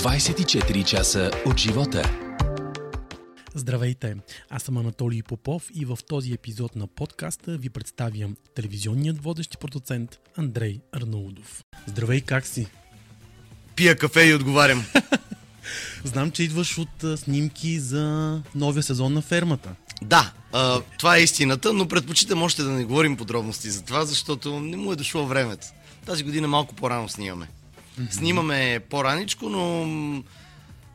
24 часа от живота. Здравейте! Аз съм Анатолий Попов и в този епизод на подкаста ви представям телевизионният водещ и продуцент Андрей Арнаудов. Здравей, как си? Пия кафе и отговарям. Знам, че идваш от снимки за новия сезон на фермата. Да, а, това е истината, но предпочитам още да не говорим подробности за това, защото не му е дошло времето. Тази година малко по-рано снимаме. Mm-hmm. Снимаме по-раничко, но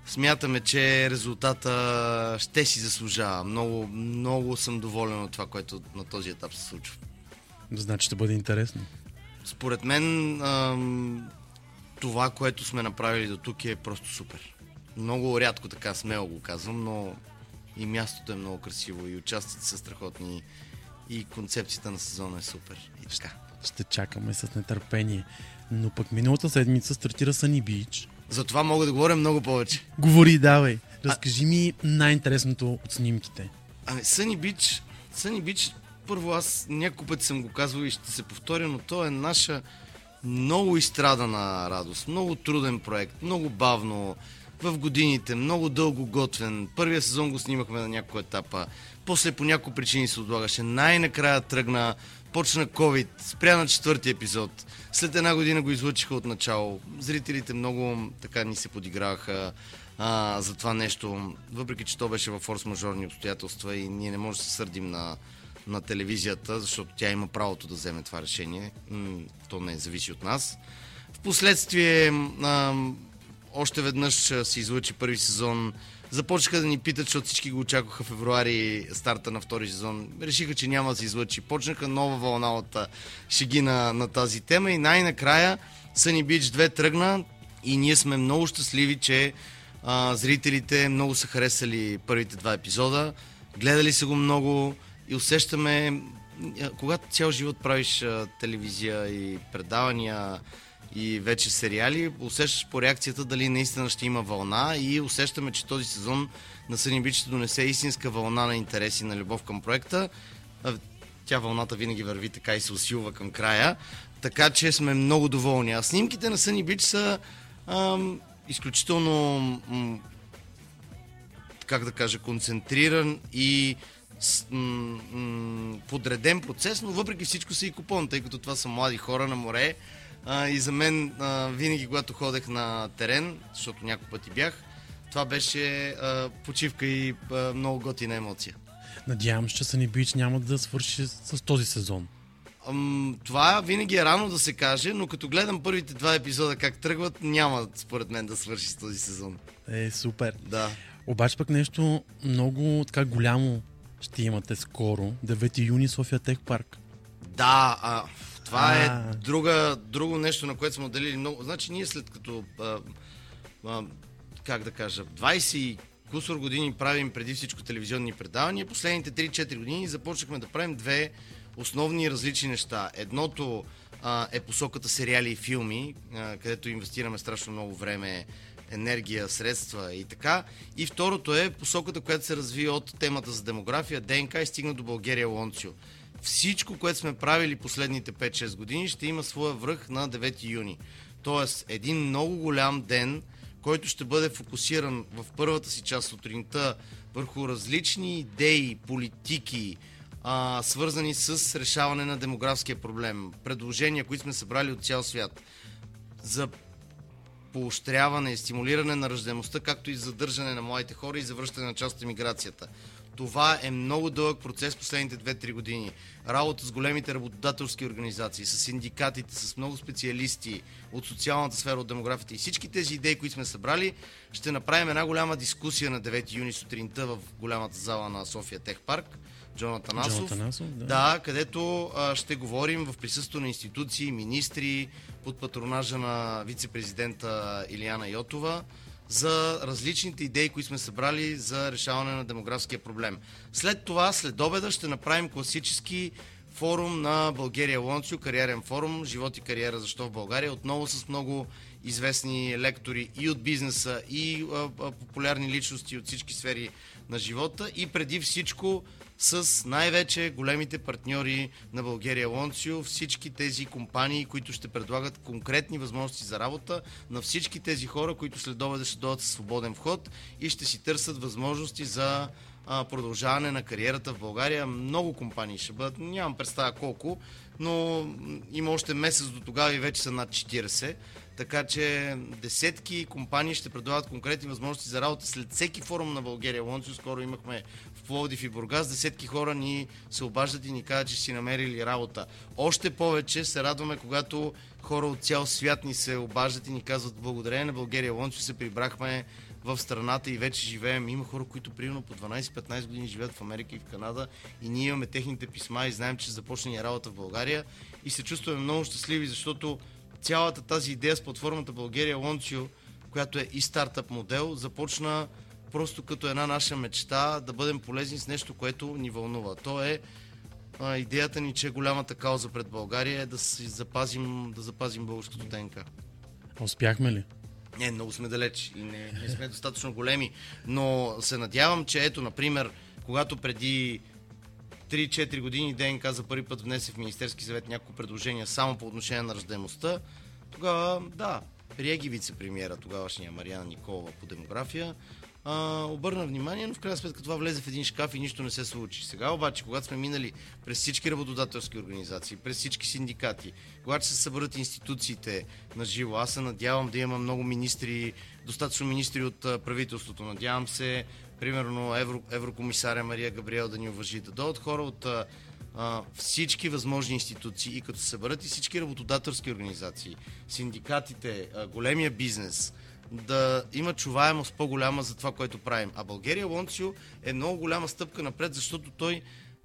смятаме, че резултата ще си заслужава. Много, много съм доволен от това, което на този етап се случва. Значи ще бъде интересно. Според мен това, което сме направили до тук е просто супер. Много рядко така смело го казвам, но и мястото е много красиво, и участниците са страхотни, и концепцията на сезона е супер. И така. Ще чакаме с нетърпение. Но пък миналата седмица стартира Sunny Beach. За това мога да говоря много повече. Говори, давай. Разкажи ми най-интересното от снимките. Ами, Съни Бич, Съни Бич, първо аз няколко пъти съм го казвал и ще се повторя, но то е наша много изстрадана радост, много труден проект, много бавно, в годините, много дълго готвен. Първия сезон го снимахме на няколко етапа, после по няколко причини се отлагаше. Най-накрая тръгна, почна COVID, спря на четвърти епизод. След една година го излъчиха от начало. Зрителите много така ни се подиграваха а, за това нещо, въпреки че то беше в форс-мажорни обстоятелства и ние не можем да се сърдим на, на телевизията, защото тя има правото да вземе това решение. М, то не зависи от нас. Впоследствие а, още веднъж се излъчи първи сезон. Започнаха да ни питат, защото всички го очакваха в февруари старта на втори сезон. Решиха, че няма да се излъчи. Почнаха нова вълна от шеги на, на тази тема и най-накрая Sunny Beach 2 тръгна и ние сме много щастливи, че а, зрителите много са харесали първите два епизода. Гледали са го много и усещаме, когато цял живот правиш а, телевизия и предавания и вече сериали, усещаш по реакцията дали наистина ще има вълна и усещаме, че този сезон на Съни Бич ще донесе истинска вълна на интереси на любов към проекта. Тя вълната винаги върви така и се усилва към края, така че сме много доволни. А снимките на Съни Бич са ам, изключително м, как да кажа, концентриран и с, м, м, подреден процес, но въпреки всичко са и купон, тъй като това са млади хора на море. А, и за мен а, винаги, когато ходех на терен, защото няколко пъти бях, това беше а, почивка и а, много готина емоция. Надявам се, че Sunny Beach няма да свърши с този сезон. Ам, това винаги е рано да се каже, но като гледам първите два епизода как тръгват, няма според мен да свърши с този сезон. Е, супер. Да. Обаче пък нещо много така голямо ще имате скоро. 9 юни София Тех Парк. Да, а, това А. е друга, друго нещо, на което сме отделили много. Значи ние след като, а, а, как да кажа, 20 и кусор години правим преди всичко телевизионни предавания, последните 3-4 години започнахме да правим две основни различни неща. Едното а, е посоката сериали и филми, а, където инвестираме страшно много време, енергия, средства и така. И второто е посоката, която се разви от темата за демография, ДНК и стигна до България Лонцио. Всичко, което сме правили последните 5-6 години, ще има своя връх на 9 юни. Тоест, един много голям ден, който ще бъде фокусиран в първата си част сутринта върху различни идеи, политики, а, свързани с решаване на демографския проблем. Предложения, които сме събрали от цял свят за поощряване и стимулиране на ръждаемостта, както и задържане на младите хора и завръщане на част от емиграцията. Това е много дълъг процес последните 2-3 години. Работа с големите работодателски организации, с синдикатите, с много специалисти от социалната сфера, от демографията и всички тези идеи, които сме събрали, ще направим една голяма дискусия на 9 юни сутринта в голямата зала на София Тех Парк. Джон Атанасов. Джон Атанасов, да. да, където а, ще говорим в присъствие на институции, министри, под патронажа на вице-президента Илияна Йотова за различните идеи, които сме събрали за решаване на демографския проблем. След това, след обеда, ще направим класически форум на България Лонцио, кариерен форум, живот и кариера, защо в България, отново с много известни лектори и от бизнеса, и а, популярни личности от всички сфери на живота и преди всичко с най-вече големите партньори на България Лонцио, всички тези компании, които ще предлагат конкретни възможности за работа на всички тези хора, които след обеда ще дойдат със свободен вход и ще си търсят възможности за продължаване на кариерата в България. Много компании ще бъдат, нямам представа колко, но има още месец до тогава и вече са над 40. Така че десетки компании ще предлагат конкретни възможности за работа след всеки форум на България Лонцио. Скоро имахме в Пловдив и Бургас. Десетки хора ни се обаждат и ни казват, че си намерили работа. Още повече се радваме, когато хора от цял свят ни се обаждат и ни казват благодарение на България Лонцио се прибрахме в страната и вече живеем. Има хора, които примерно по 12-15 години живеят в Америка и в Канада и ние имаме техните писма и знаем, че започне работа в България и се чувстваме много щастливи, защото цялата тази идея с платформата България Лончио, която е и стартъп модел, започна просто като една наша мечта да бъдем полезни с нещо, което ни вълнува. То е а, идеята ни, че голямата кауза пред България е да си запазим, да запазим българското ДНК. Успяхме ли? Не, много сме далеч и не, не сме достатъчно големи, но се надявам, че ето, например, когато преди 3-4 години ДНК за първи път внесе в Министерски съвет няколко предложения само по отношение на ръждаемостта, тогава, да, прие ги вице-премьера, тогавашния Марияна Николова по демография, а, обърна внимание, но в крайна сметка това влезе в един шкаф и нищо не се случи. Сега обаче, когато сме минали през всички работодателски организации, през всички синдикати, когато се съберат институциите на живо, аз се надявам да има много министри, достатъчно министри от правителството. Надявам се, примерно, евро, еврокомисаря Мария Габриел да ни уважи, да дойдат хора от а, всички възможни институции и като се съберат и всички работодателски организации, синдикатите, а, големия бизнес – да има чуваемост по-голяма за това, което правим. А България Лонцио е много голяма стъпка напред, защото той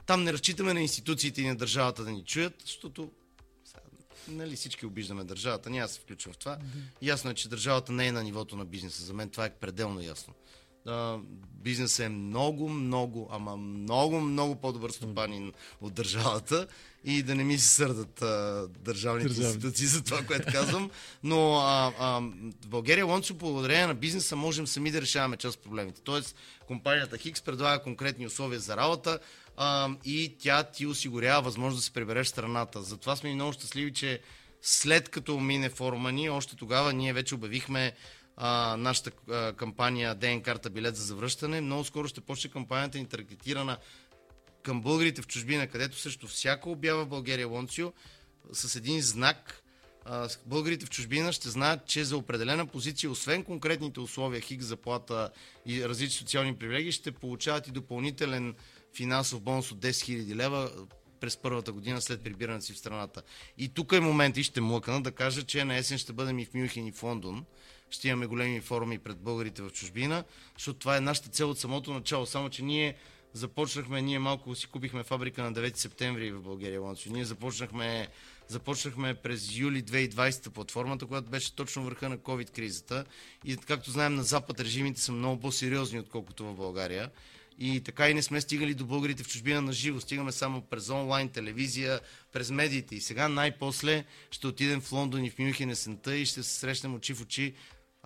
там не разчитаме на институциите и на държавата да ни чуят, защото нали, всички обиждаме държавата, няма да се включвам в това. Ясно е, че държавата не е на нивото на бизнеса. За мен това е пределно ясно бизнесът е много, много, ама много, много по-добър стопанин от държавата и да не ми се сърдат а, държавните Държави. институции за това, което казвам. Но а, а, в България Лончо, благодарение на бизнеса, можем сами да решаваме част от проблемите. Тоест, компанията Хикс предлага конкретни условия за работа а, и тя ти осигурява възможност да се прибереш страната. Затова сме и много щастливи, че след като мине форума ни, още тогава ние вече обявихме а, нашата а, кампания ДН карта билет за завръщане. Много скоро ще почне кампанията ни таргетирана към българите в чужбина, където също всяка обява в България Лонцио с един знак а, българите в чужбина ще знаят, че за определена позиция, освен конкретните условия, хик заплата и различни социални привилегии, ще получават и допълнителен финансов бонус от 10 000 лева през първата година след прибирането си в страната. И тук е момент и ще млъкна да кажа, че на есен ще бъдем и в Мюнхен и в Лондон ще имаме големи форуми пред българите в чужбина, защото това е нашата цел от самото начало. Само, че ние започнахме, ние малко си купихме фабрика на 9 септември в България Лонци. Ние започнахме, започнахме през юли 2020 платформата, която беше точно върха на COVID-кризата. И както знаем, на Запад режимите са много по-сериозни, отколкото в България. И така и не сме стигали до българите в чужбина на живо. Стигаме само през онлайн, телевизия, през медиите. И сега най-после ще отидем в Лондон и в Мюнхен есента и ще се срещнем очи в очи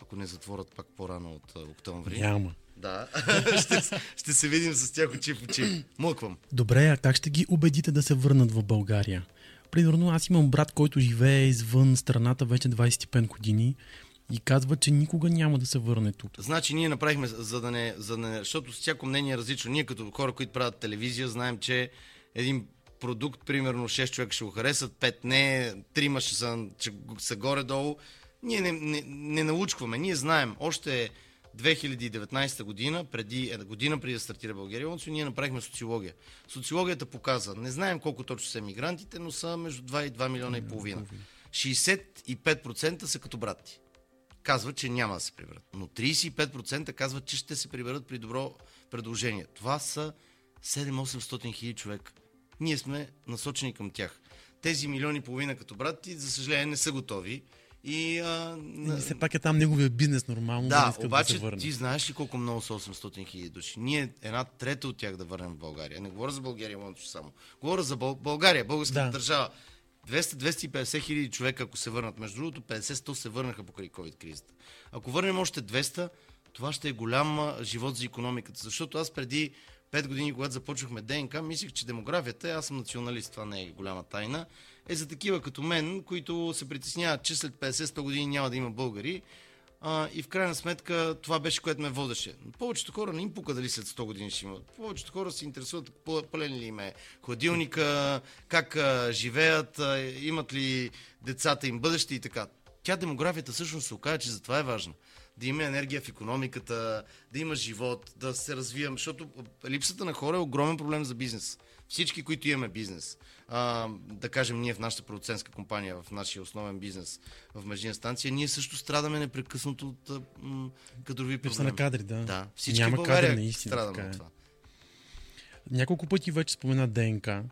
ако не затворят пак по-рано от октомври. Няма. Да, ще, ще се видим с тях очи в очи. Мъквам. Добре, а как ще ги убедите да се върнат в България? Примерно аз имам брат, който живее извън страната вече 25 години и казва, че никога няма да се върне тук. Значи ние направихме, за да не, за да не защото всяко мнение е различно. Ние като хора, които правят телевизия, знаем, че един продукт, примерно 6 човека ще го харесат, 5 не, 3 ще са, ще са горе-долу ние не, не, не научваме. Ние знаем, още 2019 година, преди, е, година преди да стартира България, ние направихме социология. Социологията показа, не знаем колко точно са емигрантите, но са между 2 и 2 милиона и половина. 65% са като брати. Казват, че няма да се приберат. Но 35% казват, че ще се приберат при добро предложение. Това са 7-800 хиляди човека. Ние сме насочени към тях. Тези милиони и половина като брати, за съжаление, не са готови и, а, и все пак е там неговия бизнес нормално. Да, да обаче да ти знаеш ли колко много са 800 хиляди души? Ние една трета от тях да върнем в България. Не говоря за България, Монтош само. Говоря за Бъл... България, българската да. държава. 200-250 хиляди човека, ако се върнат. Между другото, 50-100 се върнаха покрай COVID-кризата. Ако върнем още 200, това ще е голям живот за економиката. Защото аз преди 5 години, когато започвахме ДНК, мислех, че демографията, аз съм националист, това не е голяма тайна, е за такива като мен, които се притесняват, че след 50-100 години няма да има българи. А, и в крайна сметка това беше, което ме водеше. Повечето хора не им пука дали след 100 години ще имат. Повечето хора се интересуват пълен ли им е хладилника, как а, живеят, а, имат ли децата им бъдеще и така. Тя демографията всъщност се оказа, че за това е важна да има енергия в економиката, да има живот, да се развием, защото липсата на хора е огромен проблем за бизнес. Всички, които имаме бизнес, а, да кажем ние в нашата продуцентска компания, в нашия основен бизнес в междинна станция, ние също страдаме непрекъснато от м- кадрови проблеми. на кадри, да. да. Всички Няма в България кадри, наистина, страдаме е. от това. Няколко пъти вече спомена ДНК.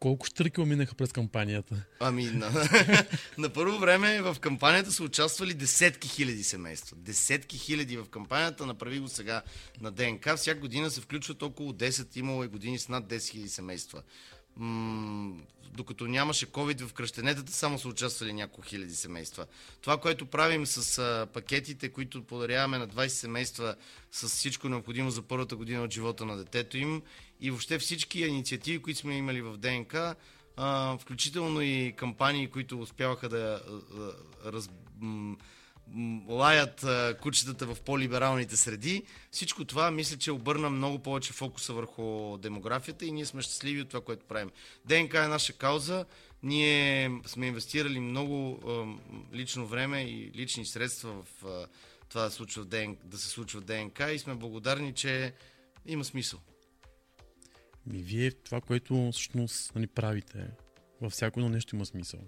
Колко штъркила минаха през кампанията? Ами, на, на първо време в кампанията са участвали десетки хиляди семейства. Десетки хиляди в кампанията, направи го сега на ДНК. Всяка година се включват около 10, имало е години с над 10 хиляди семейства. М- докато нямаше COVID в кръщенетата, само са участвали няколко хиляди семейства. Това, което правим с а, пакетите, които подаряваме на 20 семейства с всичко необходимо за първата година от живота на детето им и въобще всички инициативи, които сме имали в ДНК, а, включително и кампании, които успяваха да а, раз, м- лаят а, кучетата в по-либералните среди. Всичко това мисля, че обърна много повече фокуса върху демографията и ние сме щастливи от това, което правим. ДНК е наша кауза. Ние сме инвестирали много а, лично време и лични средства в а, това да, случва ДНК, да се случва ДНК и сме благодарни, че има смисъл. Ми вие това, което всъщност нали, правите, във всяко едно нещо има смисъл.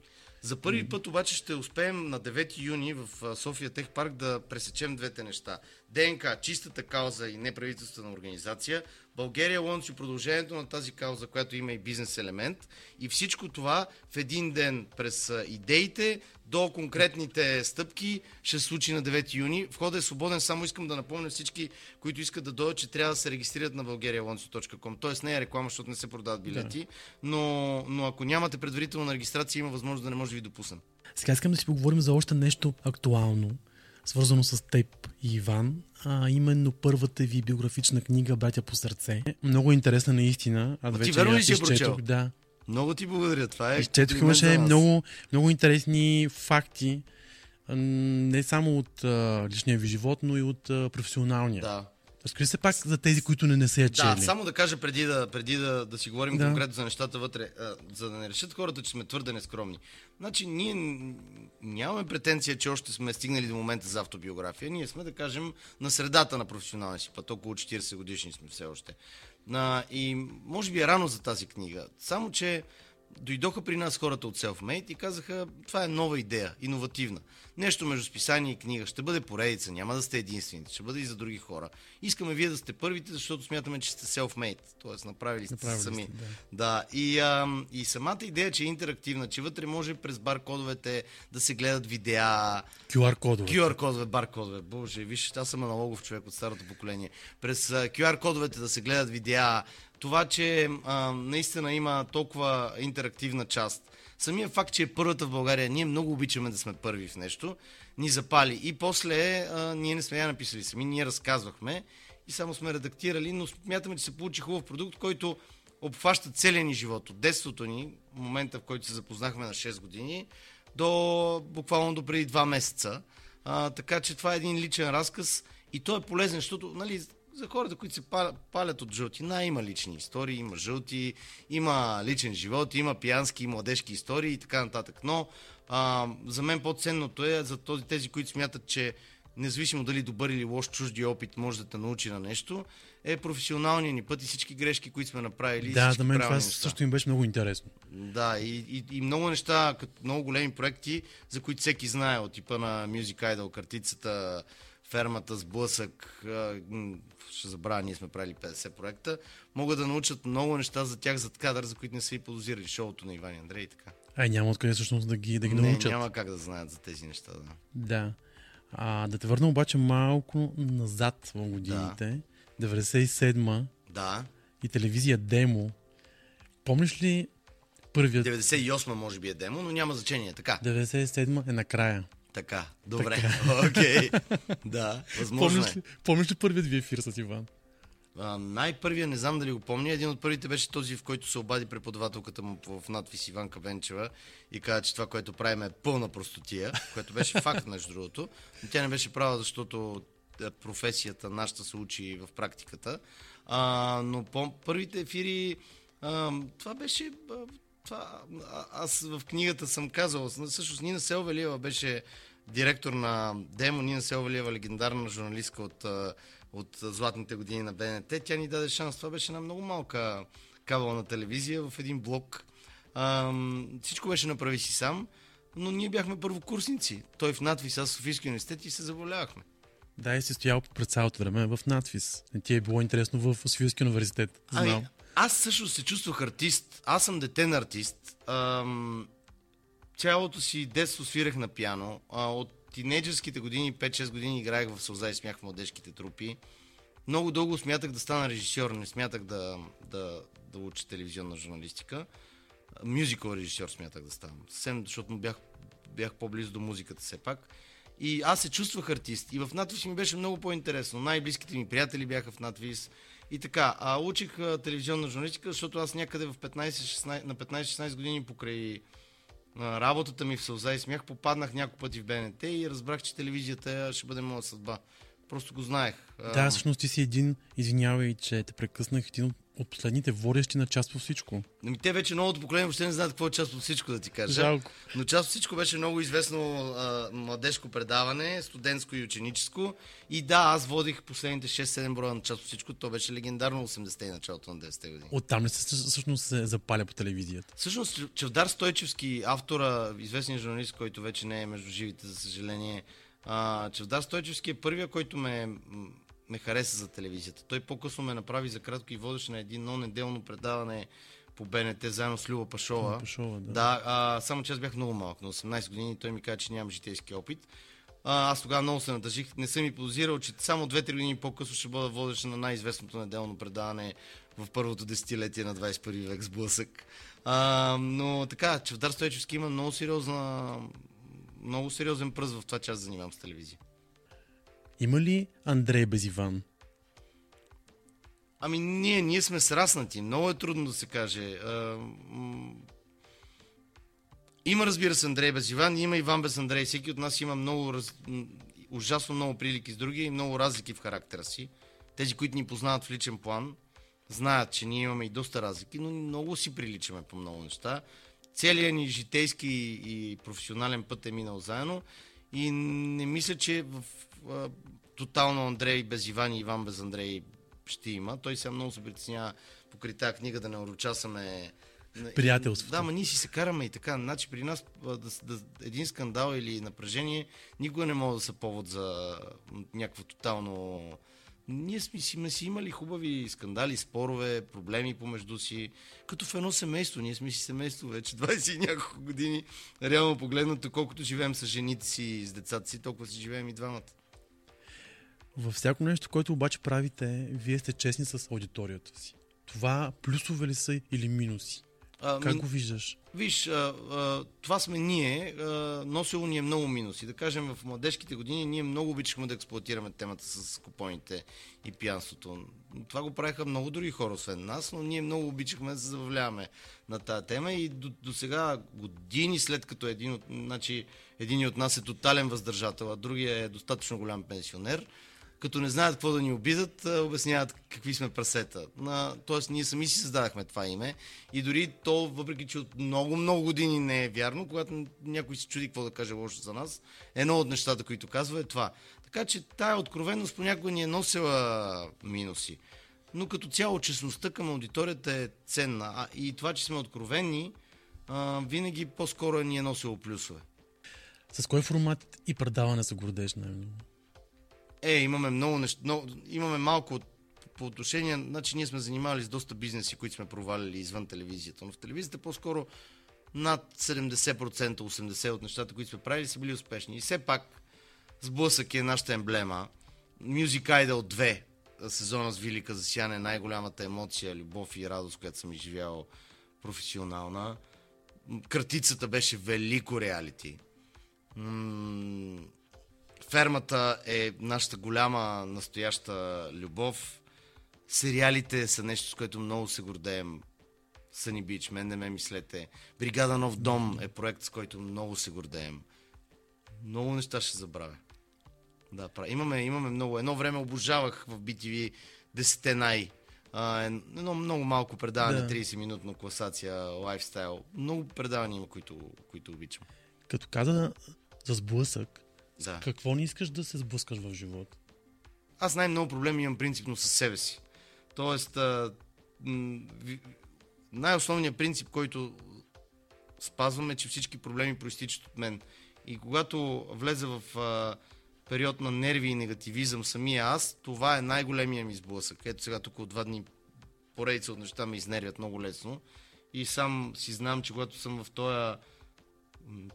За първи път обаче ще успеем на 9 юни в София Тех Парк да пресечем двете неща. ДНК, чистата кауза и неправителствена организация, България Лонч и продължението на тази кауза, която има и бизнес елемент. И всичко това в един ден през идеите до конкретните стъпки ще се случи на 9 юни. Входът е свободен, само искам да напомня всички, които искат да дойдат, че трябва да се регистрират на bulgarialonch.com. Тоест не е реклама, защото не се продават билети, да. но, но ако нямате предварителна регистрация, има възможност да не може да ви допуснем. Сега искам да си поговорим за още нещо актуално, свързано с теб и Иван, а именно първата ви биографична книга Братя по сърце. Много интересна наистина. Аз А ти вече верно ли си изчетох? Да. Много ти благодаря. Това е. Изчетох, имаше нас. много, много интересни факти, не само от а, личния ви живот, но и от а, професионалния. Да. Разкажи се пак за тези, които не, не са я чели. Да, само да кажа преди да, преди да, да си говорим Да. конкретно за нещата вътре, а, за да не решат хората, че сме твърде нескромни. Значи, ние нямаме претенция, че още сме стигнали до момента за автобиография. Ние сме, да кажем, на средата на професионалния си път. Около 40 годишни сме все още. А, и може би е рано за тази книга. Само, че дойдоха при нас хората от Selfmade и казаха, това е нова идея, иновативна. Нещо между списание и книга. Ще бъде поредица, няма да сте единствените, ще бъде и за други хора. Искаме вие да сте първите, защото смятаме, че сте self-made, т.е. направили сте Направили сами. сте, да. Да, и, ам, и самата идея, че е интерактивна, че вътре може през баркодовете да се гледат видеа, QR кодове. QR кодове, баркодове. Боже, виж, аз съм аналогов човек от старото поколение. През а, QR кодовете да се гледат видеа. Това, че а, наистина има толкова интерактивна част. Самия факт, че е първата в България, ние много обичаме да сме първи в нещо, ни запали. И после а, ние не сме я написали сами, ние разказвахме и само сме редактирали, но смятаме, че се получи хубав продукт, който обхваща целия ни живот. От детството ни, момента в който се запознахме на 6 години, до буквално до преди 2 месеца. А, така че това е един личен разказ и той е полезен, защото нали, за хората, които се палят, палят от жълтина, има лични истории, има жълти, има личен живот, има пиянски младежки истории и така нататък. Но а, за мен по-ценното е за този, тези, които смятат, че независимо дали добър или лош чужди опит може да те научи на нещо, е професионалният ни път и всички грешки, които сме направили. Да, за мен това неща. също им беше много интересно. Да, и, и, и много неща, като много големи проекти, за които всеки знае, от типа на Music Idol, картицата, фермата с блъсък, ще забравя, ние сме правили 50 проекта, могат да научат много неща за тях зад кадър, за които не са и подозирали шоуто на Иван Андрей и така. Ай, няма откъде всъщност да ги, да ги не, научат. няма как да знаят за тези неща, да. Да. А, да те върна обаче малко назад в годините. 97-ма Да, и телевизия Демо. Помниш ли първият? 98 може би е демо, но няма значение. Така, 97-ма е накрая. Така, добре, окей, да, възможно Помниш е. помниш ли първият ви ефир с Иван? А, най-първия, не знам дали го помня, един от първите беше този, в който се обади преподавателката му в надвис Иванка Венчева и каза, че това, което правим е пълна простотия, което беше факт, между другото. Но тя не беше права, защото е, професията нашата се учи в практиката. А, но по първите ефири, а, това беше... Това, а, аз в книгата съм казал, всъщност Нина Селвелиева беше директор на Демо, Нина Селвелиева, легендарна журналистка от от златните години на БНТ. Тя ни даде шанс. Това беше една много малка кабелна телевизия в един блок. А, всичко беше направи си сам, но ние бяхме първокурсници. Той в надвис, аз в Софийския университет и се заболявахме. Да, и си стоял пред цялото време в надвис. Ти е било интересно в Софийския университет. Знам. Ами, аз също се чувствах артист. Аз съм детен артист. Ам, цялото си детство свирах на пиано. А, от тинейджерските години, 5-6 години играех в Сълза и смях в младежките трупи. Много дълго смятах да стана режисьор, не смятах да, да, да уча телевизионна журналистика. Мюзикъл режисьор смятах да ставам. Съвсем, защото бях, бях по-близо до музиката все пак. И аз се чувствах артист. И в надвис ми беше много по-интересно. Най-близките ми приятели бяха в надвис. И така, а учих а, телевизионна журналистика, защото аз някъде в 15, на 15-16 години покрай работата ми в сълза и смях, попаднах няколко пъти в БНТ и разбрах, че телевизията ще бъде моя съдба. Просто го знаех. Да, всъщност ти си един, извинявай, че те прекъснах, един от от последните водещи на част по всичко. Ами те вече новото поколение въобще не знаят какво е част по всичко, да ти кажа. Жалко. Но част по всичко беше много известно а, младежко предаване, студентско и ученическо. И да, аз водих последните 6-7 броя на част по всичко. То беше легендарно 80-те и началото на 90-те години. Оттам ли се всъщност се запаля по телевизията? Всъщност Чевдар Стойчевски, автора, известният журналист, който вече не е между живите, за съжаление, а, Чевдар Стойчевски е първия, който ме ме хареса за телевизията. Той по-късно ме направи за кратко и водеше на едно неделно предаване по БНТ заедно с Люба Пашова. Пашова да. да а, само че аз бях много малък, на 18 години той ми каза, че нямам житейски опит. А, аз тогава много се надържих. Не съм и подозирал, че само 2-3 години по-късно ще бъда водещ на най-известното неделно предаване в първото десетилетие на 21 век с блъсък. А, но така, Чевдар Стойчевски има много сериозна много сериозен пръст в това, че аз занимавам с телевизия. Има ли Андрей без Иван? Ами ние, ние сме сраснати. Много е трудно да се каже. Има, разбира се, Андрей без Иван, има Иван без Андрей. Всеки от нас има много, раз... ужасно много прилики с други и много разлики в характера си. Тези, които ни познават в личен план, знаят, че ние имаме и доста разлики, но много си приличаме по много неща. Целият ни житейски и професионален път е минал заедно и не мисля, че в тотално Андрей без Иван и Иван без Андрей ще има. Той сега много се притеснява покрай тази книга да не урочасаме приятелството. Да, ма ние си се караме и така. Значи при нас да, да, един скандал или напрежение никога не може да са повод за някакво тотално... Ние сме си, сме си имали хубави скандали, спорове, проблеми помежду си, като в едно семейство. Ние сме си семейство вече 20 и няколко години. Реално погледнато, колкото живеем с жените си и с децата си, толкова си живеем и двамата. Във всяко нещо, което обаче правите, вие сте честни с аудиторията си. Това плюсове ли са или минуси? А, как ми... го виждаш? Виж, а, а, това сме ние, а, носило ни е много минуси. Да кажем, в младежките години ние много обичахме да експлуатираме темата с купоните и пиянството. Това го правиха много други хора, освен нас, но ние много обичахме да се забавляваме на тази тема и до, до сега, години след като един от, значи, един от нас е тотален въздържател, а другия е достатъчно голям пенсионер, като не знаят какво да ни обидат, обясняват какви сме прасета. На, тоест, ние сами си създадахме това име и дори то, въпреки че от много-много години не е вярно, когато някой се чуди какво да каже лошо за нас, едно от нещата, които казва е това. Така че тая откровеност понякога ни е носила минуси. Но като цяло честността към аудиторията е ценна. А, и това, че сме откровени, а, винаги по-скоро ни е носило плюсове. С кой формат и предаване се гордееш най-много? Е, имаме много неща. Много, имаме малко по отношение. Значи, ние сме занимавали с доста бизнеси, които сме провалили извън телевизията. Но в телевизията по-скоро над 70%, 80% от нещата, които сме правили, са били успешни. И все пак, сблъсък е нашата емблема. Music Idol 2, сезона с Вилика засяне, най-голямата емоция, любов и радост, която съм изживял професионална. Кратицата беше велико реалити. Фермата е нашата голяма настояща любов. Сериалите са нещо, с което много се гордеем. Съни Бич, мен не ме мислете. Бригада Нов дом е проект, с който много се гордеем. Много неща ще забравя. Да, прави. Имаме, имаме много. Едно време обожавах в BTV 10 най. А, едно много малко предаване, Да. 30-минутна класация, лайфстайл. Много предавания има, които, които обичам. Като каза за сблъсък, Да. какво не искаш да се сблъскаш в живота? Аз най-много проблеми имам принципно със себе си. Тоест, а, м, най-основният принцип, който спазвам е, че всички проблеми проистичат от мен. И когато влеза в а, период на нерви и негативизъм самия аз, това е най-големия ми сблъсък. Ето сега тук от два дни поредица от неща ме изнервят много лесно. И сам си знам, че когато съм в този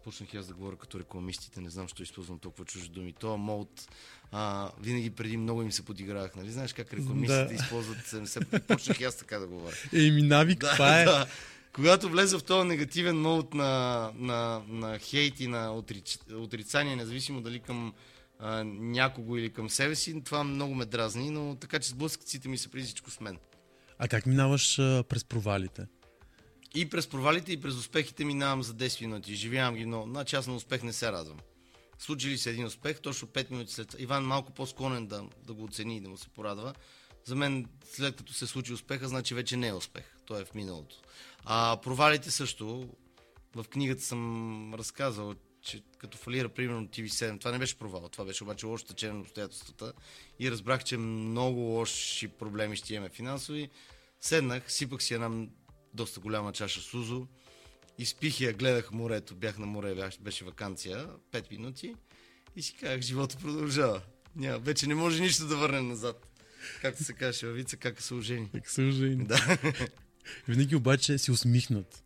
Почнах аз да говоря като рекламистите, не знам, що използвам толкова чужди думи. Това молд, а, винаги преди много им се подигравах, нали? Знаеш как рекламистите Да. използват, се, се, почнах и аз така да говоря. Еми, навик, това е. да. Когато влеза в този негативен мод на, на, на хейт и на отрич, отрицание, независимо дали към а, някого или към себе си, това много ме дразни, но така че сблъскаците ми са преди всичко с мен. А как минаваш а, през провалите? И през провалите, и през успехите минавам за 10 минути. Изживявам ги много. Значи аз на успех не се радвам. Случи ли се един успех, точно 5 минути след Иван малко по-склонен да, да го оцени и да му се порадва. За мен, след като се случи успеха, значи вече не е успех. Той е в миналото. А провалите също. В книгата съм разказал, че като фалира примерно TV7, това не беше провал, това беше обаче лошо течение на обстоятелствата и разбрах, че много лоши проблеми ще имаме финансови. Седнах, сипах си една доста голяма чаша сузо, изпих я, гледах морето, бях на море, беше вакансия, 5 минути и си казах, живота продължава. Няма, вече не може нищо да върне назад. Както се каже, вица, как са ожени. Как се ожени? Да. Винаги обаче си усмихнат.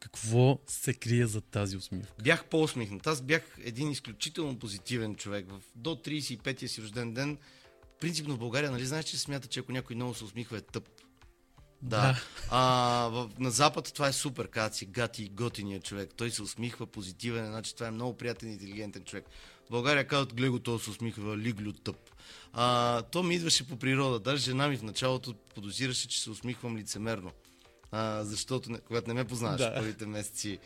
Какво се крие за тази усмивка? Бях по-усмихнат. Аз бях един изключително позитивен човек. В, до 35-я си рожден ден, принципно в България, нали знаеш, че се смята, че ако някой много се усмихва е тъп. Да. А, в, на Запад това е супер, казват си гати, готиния човек. Той се усмихва позитивен, значи това е много приятен и интелигентен човек. В България казват, гледай го, той се усмихва, лиглю тъп. А, то ми идваше по природа. Даже жена ми в началото подозираше, че се усмихвам лицемерно. А, защото, не, когато не ме познаваш Да. първите месеци,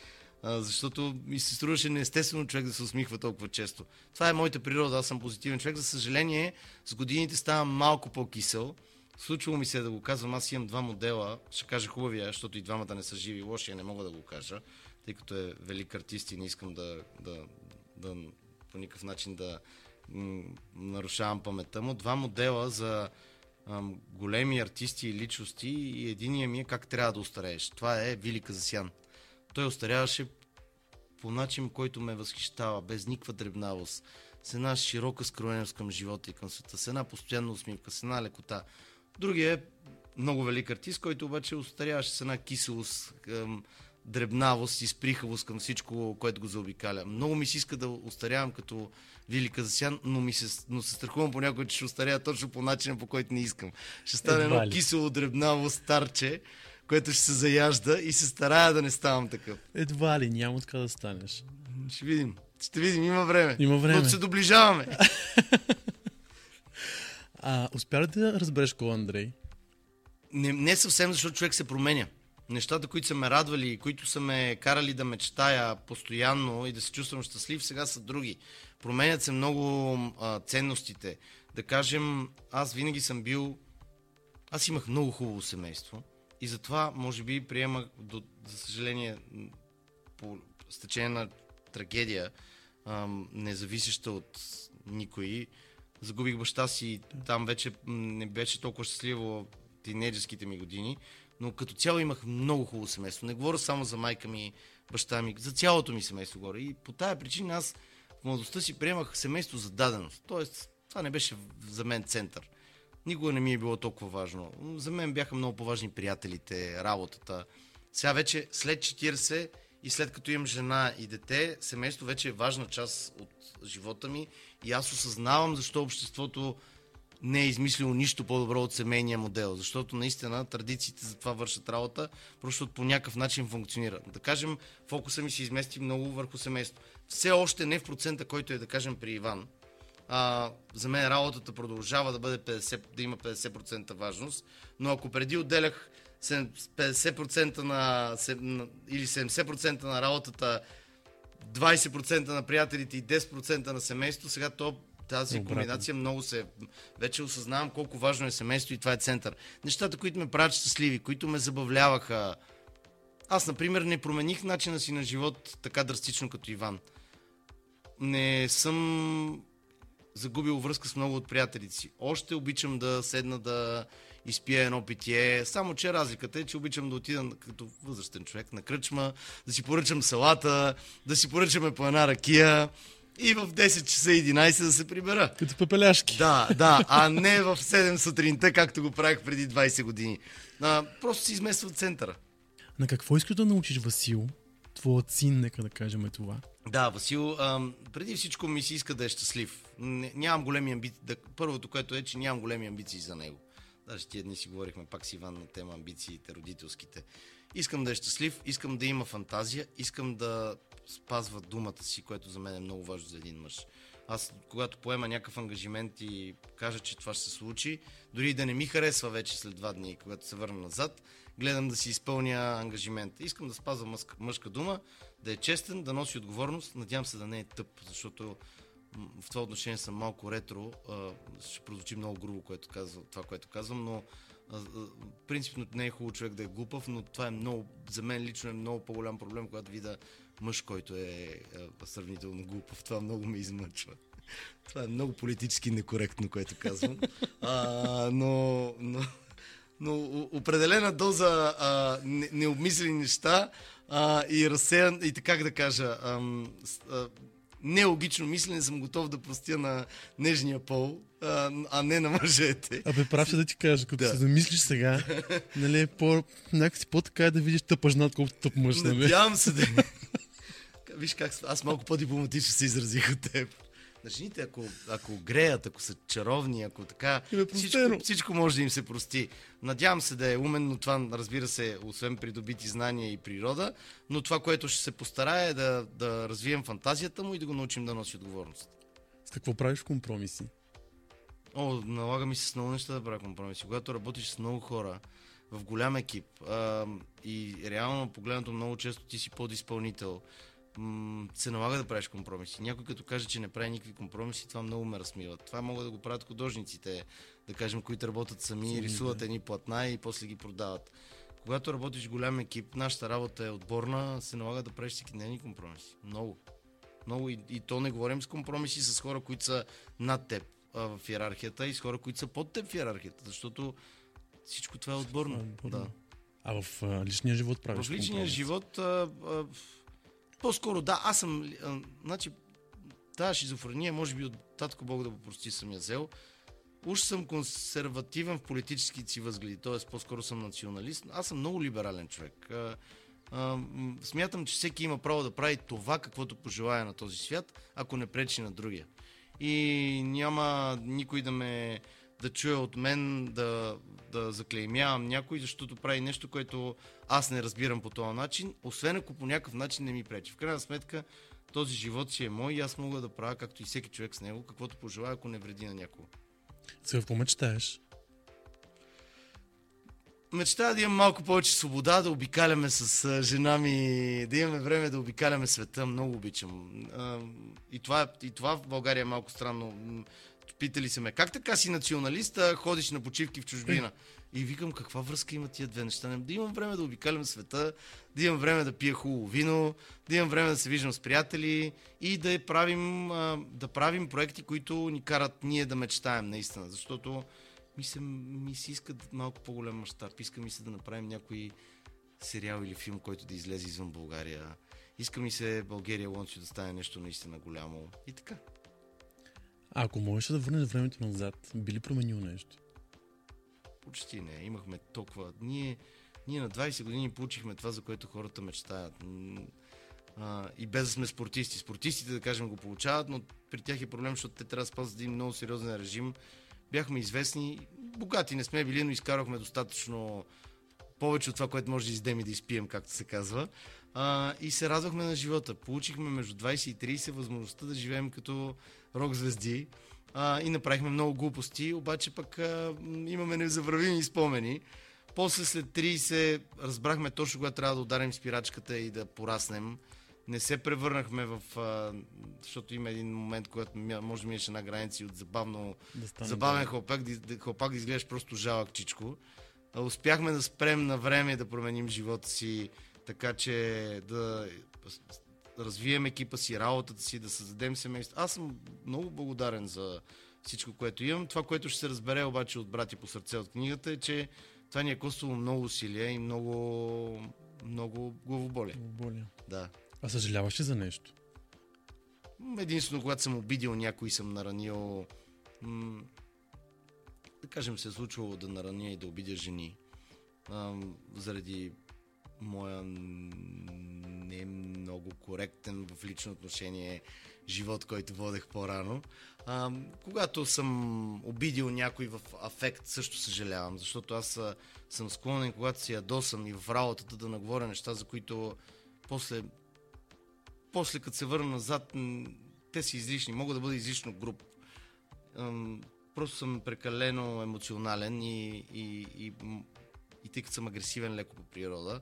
а, защото ми се струваше неестествено човек да се усмихва толкова често. Това е моята природа, аз съм позитивен човек. За съжаление, с годините ставам малко по-кисел. Случвало ми се е да го казвам, аз имам два модела, ще кажа хубавия, защото и двамата не са живи, лошия не мога да го кажа, тъй като е велик артист и не искам да, да, да по никакъв начин да м, нарушавам паметта му. Два модела за ам, големи артисти и личности и единия ми е как трябва да устарееш. Това е Вили Казасян. Той остаряваше по начин, който ме възхищава, без никаква дребнавост, с една широка скроеност към живота и към света, с една постоянна усмивка, с една лекота. Другия е много велик артист, който обаче остаряваше с една киселост, към дребнавост и сприхавост към всичко, което го заобикаля. Много ми се иска да остарявам като Вили Казасян, но, ми се, но се страхувам понякога, че ще остаря точно по начина, по който не искам. Ще стане едно кисело, дребнаво старче, което ще се заяжда и се старая да не ставам такъв. Едва ли, няма така да станеш. Ще видим. Ще видим, има време. Има време. Но се доближаваме. А успя ли да разбереш кой Андрей? Не, не съвсем, защото човек се променя. Нещата, които са ме радвали, които са ме карали да мечтая постоянно и да се чувствам щастлив, сега са други. Променят се много а, ценностите. Да кажем, аз винаги съм бил... Аз имах много хубаво семейство и затова, може би, приемах, до, за съжаление, по стечение на трагедия, ам, независеща от никой, загубих баща си, там вече не беше толкова щастливо тинейджерските ми години, но като цяло имах много хубаво семейство. Не говоря само за майка ми, баща ми, за цялото ми семейство горе. И по тая причина аз в младостта си приемах семейство за даденост. Тоест, това не беше за мен център. Никога не ми е било толкова важно. За мен бяха много по-важни приятелите, работата. Сега вече след 40 и след като имам жена и дете, семейство вече е важна част от живота ми и аз осъзнавам защо обществото не е измислило нищо по-добро от семейния модел, защото наистина традициите за това вършат работа, просто по някакъв начин функционира. Да кажем, фокуса ми се измести много върху семейство. Все още не в процента, който е, да кажем, при Иван, А, за мен работата продължава да бъде 50, да има 50% важност, но ако преди отделях 50% на, на или 70% на работата, 20% на приятелите и 10% на семейство, сега то тази Обратно. комбинация много се... Вече осъзнавам колко важно е семейство и това е център. Нещата, които ме правят щастливи, които ме забавляваха. Аз, например, не промених начина си на живот така драстично като Иван. Не съм загубил връзка с много от приятелите си. Още обичам да седна да изпия едно питие, само че разликата е, че обичам да отида като възрастен човек на кръчма, да си поръчам салата, да си поръчаме по една ракия, и в 10 часа 11 да се прибера. Като пепеляшки. Да, да, а не в 7 сутринта, както го правих преди 20 години. А, просто си измества в центъра. На какво искаш да научиш Васил? Твоят син, нека да кажем това. Да, Васил, а, преди всичко ми се иска да е щастлив. Нямам големи амбиции. Да, първото, което е, че нямам големи амбиции за него. Даже тия дни си говорихме пак с Иван на тема амбициите, родителските. Искам да е щастлив, искам да има фантазия, искам да спазва думата си, което за мен е много важно за един мъж. Аз, когато поема някакъв ангажимент и кажа, че това ще се случи, дори да не ми харесва вече след два дни, когато се върна назад, гледам да си изпълня ангажимент. Искам да спазвам мъжка, мъжка дума, да е честен, да носи отговорност. Надявам се да не е тъп, защото в това отношение съм малко ретро. Ще прозвучи много грубо което казвам, това, което казвам, но принципно не е хубаво човек да е глупав, но това е много, за мен лично е много по-голям проблем, когато видя мъж, който е, сравнително глупав. Това много ме измъчва. Това е много политически некоректно, което казвам. А, но, но, но определена доза а, не, необмислени неща а, и разсеян, и така да кажа, а, а, нелогично мислене съм готов да простя на нежния пол, а, а не на мъжете. Абе, прав ще да ти кажа, като да. се замислиш сега, нали, по, някакси по-така е да видиш тъпъжна, отколкото тъп мъж, нали? Надявам се да Виж как аз малко по-дипломатично се изразих от теб. На жените, ако, ако греят, ако са чаровни, ако така, всичко, всичко може да им се прости. Надявам се да е умен, но това, разбира се, освен придобити знания и природа, но това, което ще се постарае е да, да развием фантазията му и да го научим да носи отговорност. С какво правиш компромиси? О, налага ми се с много неща да правя компромиси. Когато работиш с много хора, в голям екип а, и реално погледнато много често ти си подизпълнител, се налага да правиш компромиси. Някой като каже, че не прави никакви компромиси, това много ме размива. Това могат да го правят художниците, да кажем, които работят сами, рисуват едни платна и после ги продават. Когато работиш голям екип, нашата работа е отборна, се налага да правиш всеки дневни компромиси. Много. Много. И, и то не говорим с компромиси с хора, които са над теб а, в иерархията и с хора, които са под теб в иерархията, защото всичко това е отборно. Е отборно. Да. А в а, личния живот правиш В личния живот а, а, по-скоро да, аз съм... А, значи, тази шизофрения, може би от татко Бог да го прости, съм я взел. Уж съм консервативен в политическите си възгледи, т.е. по-скоро съм националист. Аз съм много либерален човек. А, а, смятам, че всеки има право да прави това, каквото пожелая на този свят, ако не пречи на другия. И няма никой да ме да чуе от мен да, да заклеймявам някой, защото прави нещо, което аз не разбирам по този начин, освен ако по някакъв начин не ми пречи. В крайна сметка, този живот си е мой и аз мога да правя, както и всеки човек с него, каквото пожелая, ако не вреди на някого. Сега какво мечтаеш? Мечтая да имам малко повече свобода, да обикаляме с жена ми, да имаме време да обикаляме света. Много обичам. И това, и това в България е малко странно. Питали се ме, как така си националист, а ходиш на почивки в чужбина? И викам, каква връзка има тия две неща? Да имам време да обикалям света, да имам време да пия хубаво вино, да имам време да се виждам с приятели и да правим, да правим проекти, които ни карат ние да мечтаем наистина. Защото ми се, ми се иска малко по-голям мащаб. Иска ми се да направим някой сериал или филм, който да излезе извън България. Иска ми се България Лончо да стане нещо наистина голямо. И така. Ако можеш да върнеш времето назад, би ли променил нещо? Почти не. Имахме толкова... Ние, ние на 20 години получихме това, за което хората мечтаят. А, и без да сме спортисти. Спортистите, да кажем, го получават, но при тях е проблем, защото те трябва да спазват един много сериозен режим. Бяхме известни, богати не сме били, но изкарахме достатъчно повече от това, което може да издем и да изпием, както се казва. А, и се радвахме на живота. Получихме между 20 и 30 възможността да живеем като рок звезди. а, и направихме много глупости, обаче пък а, имаме незабравими спомени. После след 30 разбрахме точно когато трябва да ударим спирачката и да пораснем. Не се превърнахме в... А, защото има един момент, когато може да минеш една граница и от забавно, Да забавен хлопак, да, хлопак да изглеждаш просто жалък чичко. А, успяхме да спрем на време да променим живота си, така че да развием екипа си, работата си, да създадем семейство. Аз съм много благодарен за всичко, което имам. Това, което ще се разбере обаче от брати по сърце от книгата е, че това ни е коствало много усилия и много, много главоболие. Боля. Да. А съжаляваш ли за нещо? Единствено, когато съм обидил някой съм наранил, м- да кажем, се е случвало да нараня и да обидя жени ам, заради моя не много коректен в лично отношение живот, който водех по-рано. А, когато съм обидил някой в афект, също съжалявам, защото аз съм склонен, когато си ядосам и в работата да наговоря неща, за които после, после като се върна назад, те са излишни, могат да бъда излишно груп. Просто съм прекалено емоционален и, и, и, и тъй като съм агресивен леко по природа,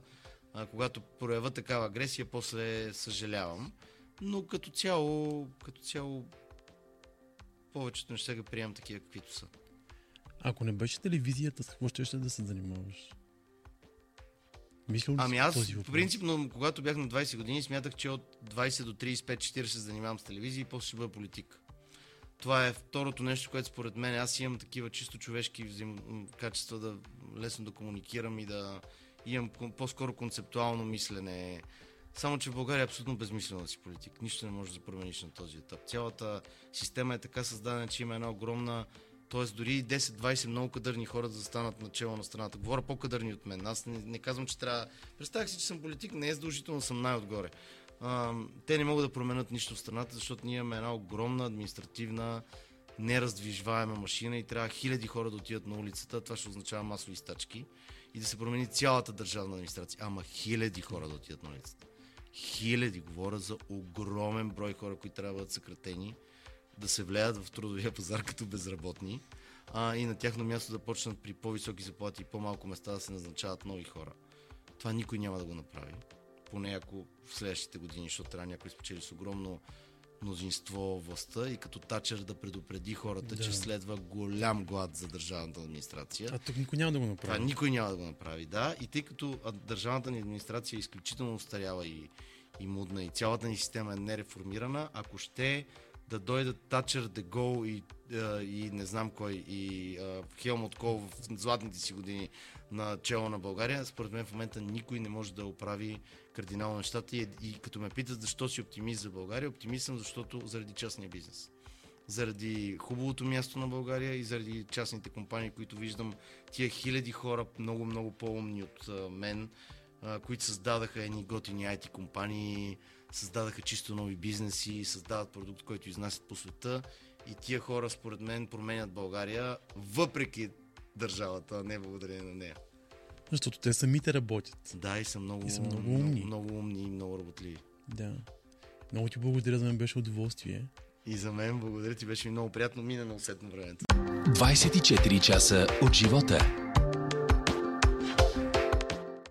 а, когато проява такава агресия, после съжалявам. Но като цяло, като цяло повечето неща ги приемам такива, каквито са. Ако не беше телевизията, с какво ще, ще да се занимаваш? Мислил ли Ами аз, този въпрос? принципно, когато бях на 20 години, смятах, че от 20 до 35-40 се занимавам с телевизия и после ще бъда политик. Това е второто нещо, което според мен аз имам такива чисто човешки взаим... качества да лесно да комуникирам и да имам по-скоро концептуално мислене. Само, че в България е абсолютно безмислено да си политик. Нищо не може да промениш на този етап. Цялата система е така създадена, че има една огромна т.е. дори 10-20 много кадърни хора да застанат начало на страната. Говоря по-кадърни от мен. Аз не, не казвам, че трябва. Представях си, че съм политик, не е задължително съм най-отгоре. А, те не могат да променят нищо в страната, защото ние имаме една огромна административна нераздвижваема машина и трябва хиляди хора да отидат на улицата. Това ще означава масови стачки и да се промени цялата държавна администрация. Ама хиляди хора да отидат на улицата. Хиляди. Говоря за огромен брой хора, които трябва да бъдат съкратени, да се влеят в трудовия пазар като безработни а, и на тяхно място да почнат при по-високи заплати и по-малко места да се назначават нови хора. Това никой няма да го направи. Поне ако в следващите години, защото трябва някой спечели с огромно мнозинство властта и като Тачер да предупреди хората, Да. че следва голям глад за държавната администрация. А тук никой няма да го Това направи. никой няма да го направи, да. И тъй като държавната ни администрация е изключително устаряла и, и мудна и цялата ни система е нереформирана, ако ще да дойдат Тачер, Дегол и, и не знам кой, и Хелмут Кол в златните си години на чело на България, според мен в момента никой не може да оправи кардинално нещата. И, и като ме питат защо си оптимист за България, оптимист съм, защото заради частния бизнес заради хубавото място на България и заради частните компании, които виждам тия хиляди хора, много, много по-умни от мен, които създадаха едни готини IT компании, създадаха чисто нови бизнеси, създават продукт, който изнасят по света и тия хора, според мен, променят България въпреки държавата, не благодарение на нея. Защото те самите работят. Да, и са много, И са много умни. много, много умни и много работливи. Да. Много ти благодаря, за мен беше удоволствие. И за мен, благодаря ти, беше ми много приятно, мина на усетно времето. 24 часа от живота.